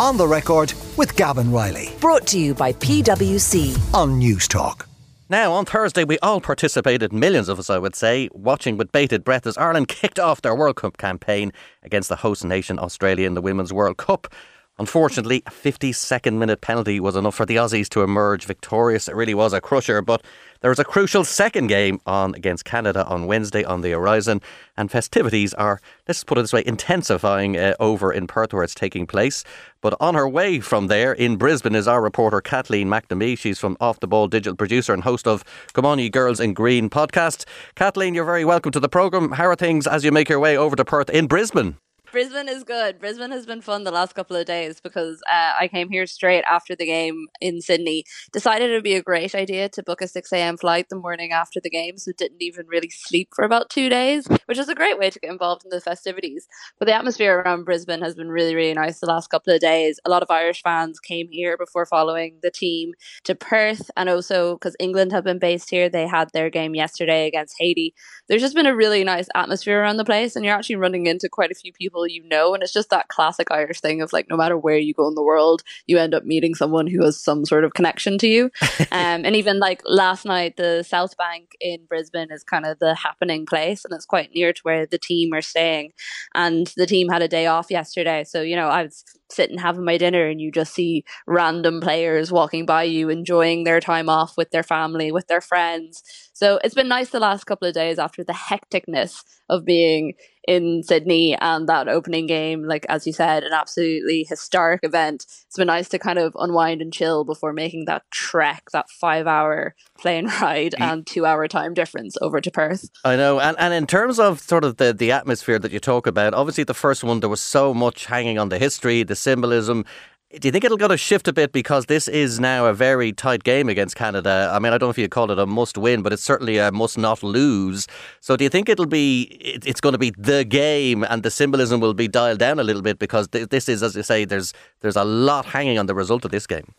On the record with Gavan Reilly Brought to you by PwC. on Newstalk. Now, on Thursday, we all participated, millions of us, I would say, watching with bated breath as Ireland kicked off their World Cup campaign against the host nation, Australia, in the Women's World Cup. Unfortunately, a 52nd minute penalty was enough for the Aussies to emerge victorious. It really was a crusher, but there is a crucial second game on against Canada on Wednesday on the horizon, and festivities are, let's put it this way, intensifying uh, over in Perth where it's taking place. But on her way from there in Brisbane is our reporter Kathleen McNamee. She's from Off the Ball digital producer and host of Come On You Girls in Green podcast. Kathleen, you're very welcome to the programme. How are things as you make your way over to Perth in Brisbane? Brisbane is good. Brisbane has been fun the last couple of days because uh, I came here straight after the game in Sydney. Decided it would be a great idea to book a 6 a.m. flight the morning after the game, so didn't even really sleep for about two days, which is a great way to get involved in the festivities. But the atmosphere around Brisbane has been really, really nice the last couple of days. A lot of Irish fans came here before following the team to Perth, and also because England have been based here, they had their game yesterday against Haiti. There's just been a really nice atmosphere around the place, and you're actually running into quite a few people you know, and it's just that classic Irish thing of like no matter where you go in the world, you end up meeting someone who has some sort of connection to you. um, and even like last night, the South Bank in Brisbane is kind of the happening place, and it's quite near to where the team are staying. And the team had a day off yesterday, so you know I was sitting having my dinner, and you just see random players walking by you, enjoying their time off with their family, with their friends. So it's been nice the last couple of days after the hecticness of being in Sydney and that opening game, like as you said, an absolutely historic event. It's been nice to kind of unwind and chill before making that trek, that five hour plane ride and two hour time difference over to Perth. I know, and, and in terms of sort of the, the atmosphere that you talk about, obviously the first one there was so much hanging on the history, the symbolism. Do you think it'll go to shift a bit because this is now a very tight game against Canada? I mean, I don't know if you call it a must win, but it's certainly a must not lose. So do you think it'll be, it's going to be the game and the symbolism will be dialed down a little bit because this is, as you say, there's there's a lot hanging on the result of this game?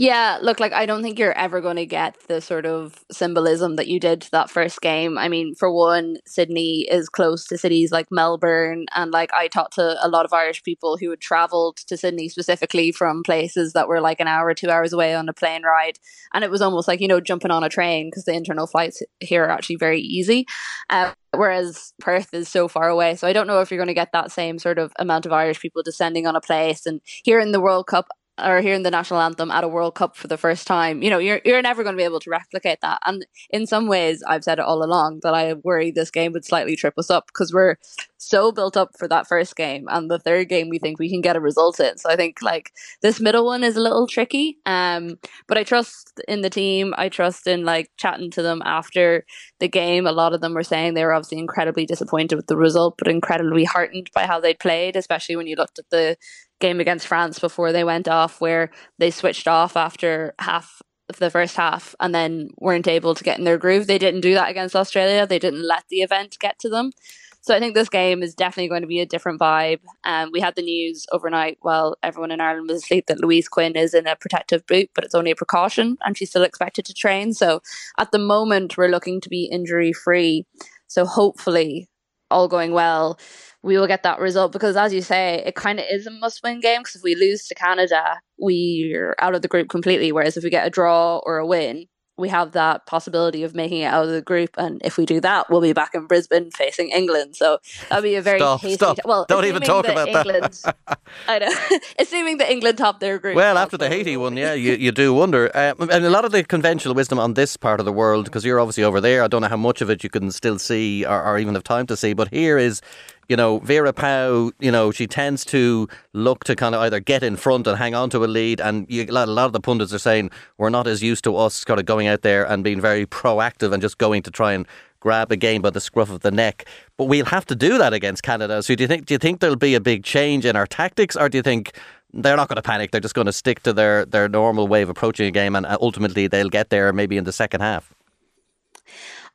Yeah, look, like I don't think you're ever going to get the sort of symbolism that you did to that first game. I mean, for one, Sydney is close to cities like Melbourne, and like I talked to a lot of Irish people who had travelled to Sydney specifically from places that were like an hour, or two hours away on a plane ride, and it was almost like you know jumping on a train because the internal flights here are actually very easy. Uh, whereas Perth is so far away, so I don't know if you're going to get that same sort of amount of Irish people descending on a place and here in the World Cup or hearing the national anthem at a World Cup for the first time, you know, you're you're never going to be able to replicate that. And in some ways, I've said it all along that I worry this game would slightly trip us up because we're so built up for that first game, and the third game we think we can get a result in. So I think like this middle one is a little tricky. Um, but I trust in the team. I trust in like chatting to them after the game. A lot of them were saying they were obviously incredibly disappointed with the result, but incredibly heartened by how they'd played, especially when you looked at the game against France before they went off, where they switched off after half of the first half and then weren't able to get in their groove. They didn't do that against Australia. They didn't let the event get to them. So I think this game is definitely going to be a different vibe. Um, we had the news overnight while everyone in Ireland was asleep that Louise Quinn is in a protective boot, but it's only a precaution and she's still expected to train. So at the moment, we're looking to be injury free. So hopefully, all going well, we will get that result because, as you say, it kind of is a must win game because if we lose to Canada, we're out of the group completely. Whereas if we get a draw or a win, we have that possibility of making it out of the group. And if we do that, we'll be back in Brisbane facing England. So that'll be a very Stop, tasty. stop. well, Don't even talk about that. England, I know. assuming that England top their group. Well, after the Haiti one, yeah, you, you do wonder. Um, and a lot of the conventional wisdom on this part of the world, because you're obviously over there, I don't know how much of it you can still see or, or even have time to see, but here is, you know, Vera Pauw, you know, she tends to look to kind of either get in front and hang on to a lead. And you, a lot of the pundits are saying we're not as used to us kind of going out there and being very proactive and just going to try and grab a game by the scruff of the neck. But we'll have to do that against Canada. So do you think do you think there'll be a big change in our tactics, or do you think they're not going to panic? They're just going to stick to their their normal way of approaching a game, and uh, ultimately they'll get there maybe in the second half.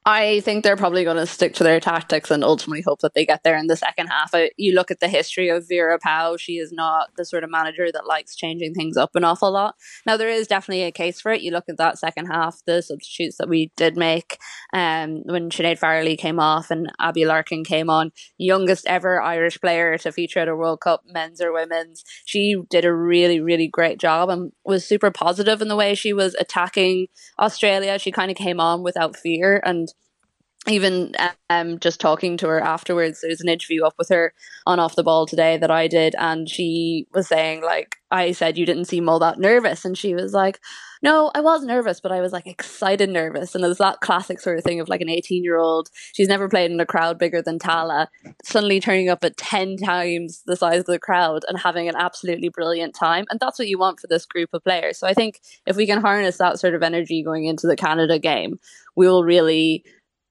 I think they're probably going to stick to their tactics and ultimately hope that they get there in the second half. You look at the history of Vera Pauw, she is not the sort of manager that likes changing things up an awful lot. Now, there is definitely a case for it. You look at that second half, the substitutes that we did make um, when Sinead Farrelly came off and Abbie Larkin came on, youngest ever Irish player to feature at a World Cup, men's or women's. She did a really, really great job and was super positive in the way she was attacking Australia. She kind of came on without fear and even um, just talking to her afterwards, there's an interview up with her on Off the Ball today that I did, and she was saying, like, I said, you didn't seem all that nervous. And she was like, no, I was nervous, but I was like excited nervous. And it was that classic sort of thing of like an 18 year old, she's never played in a crowd bigger than Tallaght, suddenly turning up at 10 times the size of the crowd and having an absolutely brilliant time. And that's what you want for this group of players. So I think if we can harness that sort of energy going into the Canada game, we will really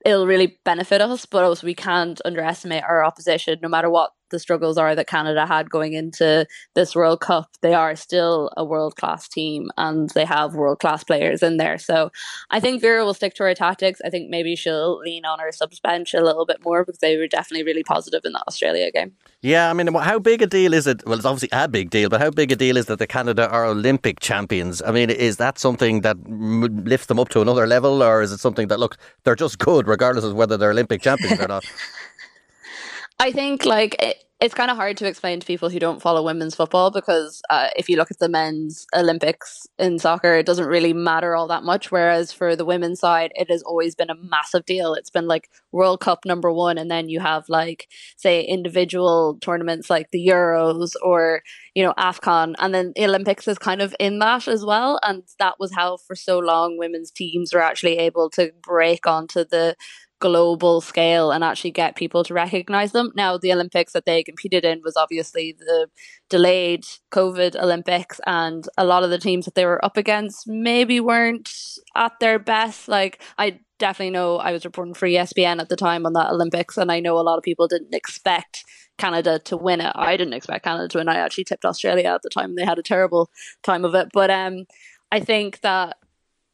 it'll really benefit us, but also we can't underestimate our opposition, no matter what the struggles are that Canada had going into this World Cup, they are still a world class team and they have world class players in there. So I think Vera will stick to her tactics. I think maybe she'll lean on her subs bench a little bit more because they were definitely really positive in that Australia game. Yeah, I mean, how big a deal is it? Well, it's obviously a big deal, but how big a deal is that the Canada are Olympic champions? I mean, is that something that lifts them up to another level, or is it something that look they're just good regardless of whether they're Olympic champions or not? I think like it, it's kind of hard to explain to people who don't follow women's football because uh, if you look at the men's Olympics in soccer, it doesn't really matter all that much. Whereas for the women's side, it has always been a massive deal. It's been like World Cup number one, and then you have like say individual tournaments like the Euros or you know AFCON, and then the Olympics is kind of in that as well. And that was how for so long women's teams were actually able to break onto the global scale and actually get people to recognize them. Now, the Olympics that they competed in was obviously the delayed COVID Olympics, and a lot of the teams that they were up against maybe weren't at their best. Like, I definitely know I was reporting for ESPN at the time on that Olympics, and I know a lot of people didn't expect Canada to win it. I didn't expect Canada to win. I actually tipped Australia at the time. And they had a terrible time of it. But um, I think that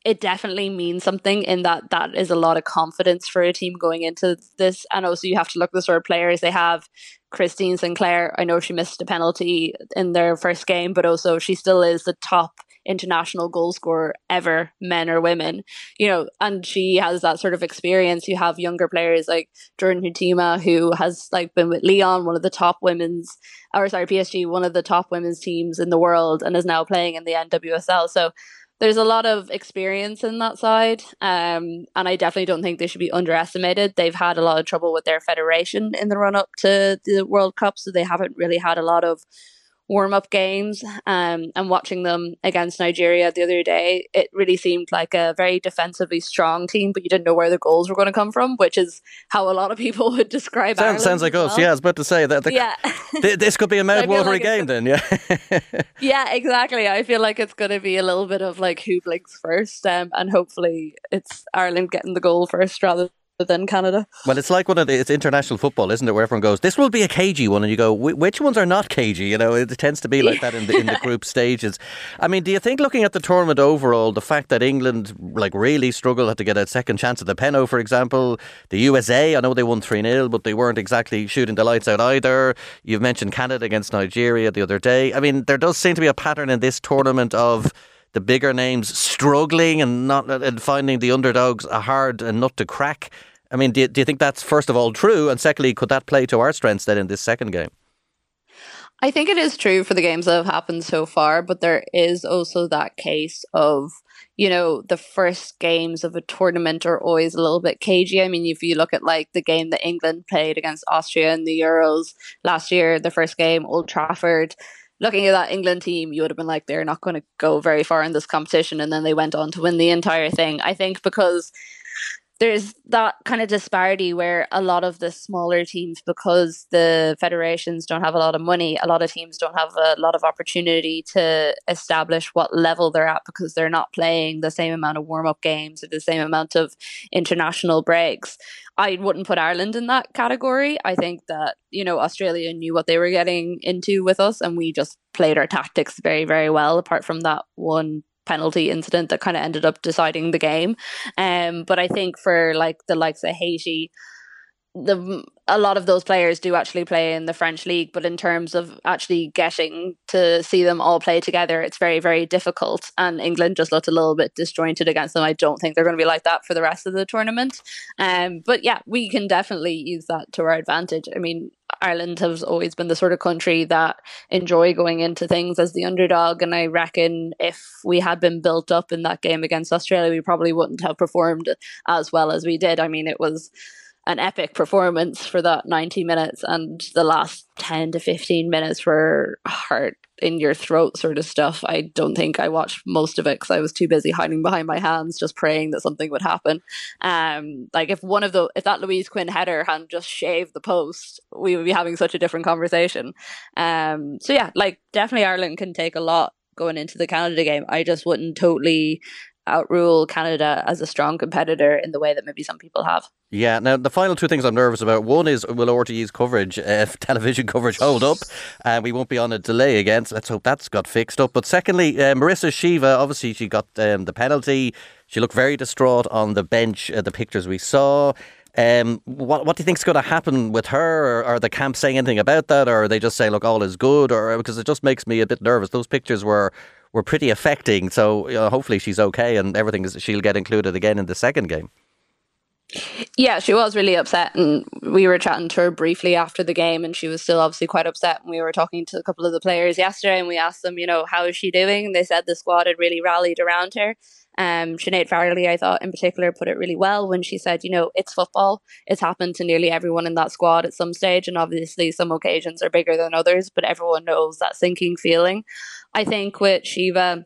it definitely means something in that that is a lot of confidence for a team going into this. And also, you have to look at the sort of players they have. Christine Sinclair, I know she missed a penalty in their first game, but also she still is the top international goal scorer ever, men or women. You know, and she has that sort of experience. You have younger players like Jordyn Huitema, who has like been with Lyon, one of the top women's, or sorry, PSG, one of the top women's teams in the world, and is now playing in the NWSL. So there's a lot of experience in that side, um, and I definitely don't think they should be underestimated. They've had a lot of trouble with their federation in the run up to the World Cup, so they haven't really had a lot of warm up games um, and watching them against Nigeria the other day, it really seemed like a very defensively strong team, but you didn't know where the goals were going to come from, which is how a lot of people would describe Sounds, sounds like us, yeah. I was about to say that. The, yeah. this could be a mouth-watery like game then, yeah. yeah, exactly. I feel like it's going to be a little bit of like who blinks first, um, and hopefully it's Ireland getting the goal first rather than Canada. Well, it's like one of the, it's international football, isn't it? Where everyone goes, this will be a cagey one, and you go, which ones are not cagey? You know, it tends to be like that in the in the group stages. I mean, do you think looking at the tournament overall, the fact that England like really struggled, had to get a second chance at the Peno, for example, the USA, I know they won three 0 but they weren't exactly shooting the lights out either. You've mentioned Canada against Nigeria the other day. I mean, there does seem to be a pattern in this tournament of the bigger names struggling and not and finding the underdogs a hard nut to crack. I mean, do you, do you think that's first of all true, and secondly, could that play to our strengths then in this second game? I think it is true for the games that have happened so far, but there is also that case of, you know, the first games of a tournament are always a little bit cagey. I mean, if you look at like the game that England played against Austria in the Euros last year, the first game, Old Trafford, looking at that England team, you would have been like, they're not going to go very far in this competition. And then they went on to win the entire thing. I think because there's that kind of disparity where a lot of the smaller teams, because the federations don't have a lot of money, a lot of teams don't have a lot of opportunity to establish what level they're at because they're not playing the same amount of warm up games or the same amount of international breaks. I wouldn't put Ireland in that category. I think that, you know, Australia knew what they were getting into with us and we just played our tactics very, very well, apart from that one penalty incident that kind of ended up deciding the game. Um, but I think for like the likes of Haiti, the a lot of those players do actually play in the French league, but in terms of actually getting to see them all play together, it's very very difficult. And England just looked a little bit disjointed against them. I don't think they're going to be like that for the rest of the tournament. Um, but yeah, we can definitely use that to our advantage. I mean, Ireland has always been the sort of country that enjoy going into things as the underdog. And I reckon if we had been built up in that game against Australia, we probably wouldn't have performed as well as we did. I mean, it was an epic performance for that 90 minutes and the last 10 to 15 minutes were heart in your throat sort of stuff. I don't think i watched most of it because i was too busy hiding behind my hands just praying that something would happen. Um like if one of the if that louise quinn header hadn't just shaved the post we would be having such a different conversation. Um so yeah like definitely ireland can take a lot going into the canada game. I just wouldn't totally outrule Canada as a strong competitor in the way that maybe some people have. Yeah. Now, the final two things I'm nervous about. One is will RTÉ's coverage, uh, television coverage, hold up, and uh, we won't be on a delay again. So let's hope that's got fixed up. But secondly, uh, Marissa Sheva, obviously she got um, the penalty. She looked very distraught on the bench. Uh, the pictures we saw. Um, what what do you think is going to happen with her? Or are the camps saying anything about that, or are they just saying, "Look, all is good"? Or because it just makes me a bit nervous. Those pictures were were pretty affecting. So you know, hopefully she's okay and everything is she'll get included again in the second game. Yeah, she was really upset, and we were chatting to her briefly after the game, and she was still obviously quite upset. And we were talking to a couple of the players yesterday, and we asked them, you know, how is she doing? They said the squad had really rallied around her. Um, Sinead Farrelly, I thought in particular, put it really well when she said, you know, it's football. It's happened to nearly everyone in that squad at some stage, and obviously some occasions are bigger than others, but everyone knows that sinking feeling. I think with Sheva,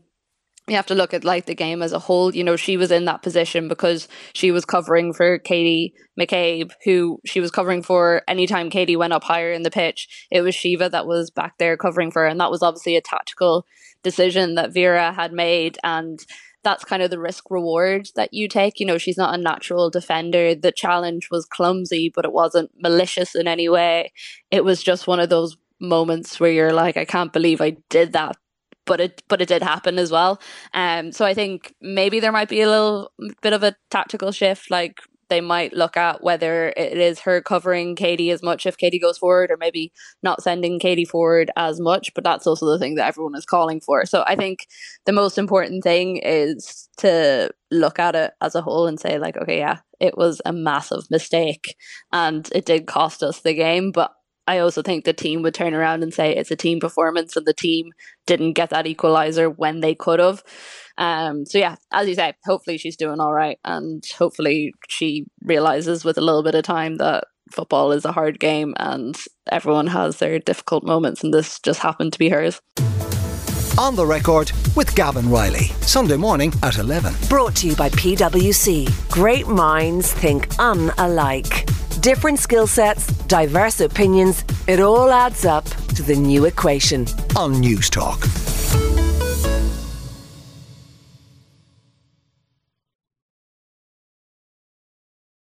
you have to look at like the game as a whole. You know, she was in that position because she was covering for Katie McCabe, who she was covering for anytime Katie went up higher in the pitch. It was Sheva that was back there covering for her, and that was obviously a tactical decision that Vera had made. And that's kind of the risk reward that you take. You know, she's not a natural defender. The challenge was clumsy, but it wasn't malicious in any way. It was just one of those moments where you're like, I can't believe I did that but it but it did happen as well. Um, so I think maybe there might be a little bit of a tactical shift, like they might look at whether it is her covering Katie as much if Katie goes forward, or maybe not sending Katie forward as much. But that's also the thing that everyone is calling for. So I think the most important thing is to look at it as a whole and say, like, okay, yeah, it was a massive mistake and it did cost us the game, but I also think the team would turn around and say it's a team performance and the team didn't get that equalizer when they could have. Um, so yeah, as you say, hopefully she's doing all right and hopefully she realizes with a little bit of time that football is a hard game and everyone has their difficult moments and this just happened to be hers. On the record with Gavan Reilly, Sunday morning at 11. Brought to you by PwC. Great minds think unalike. Different skill sets, diverse opinions, it all adds up to the new equation. On Newstalk.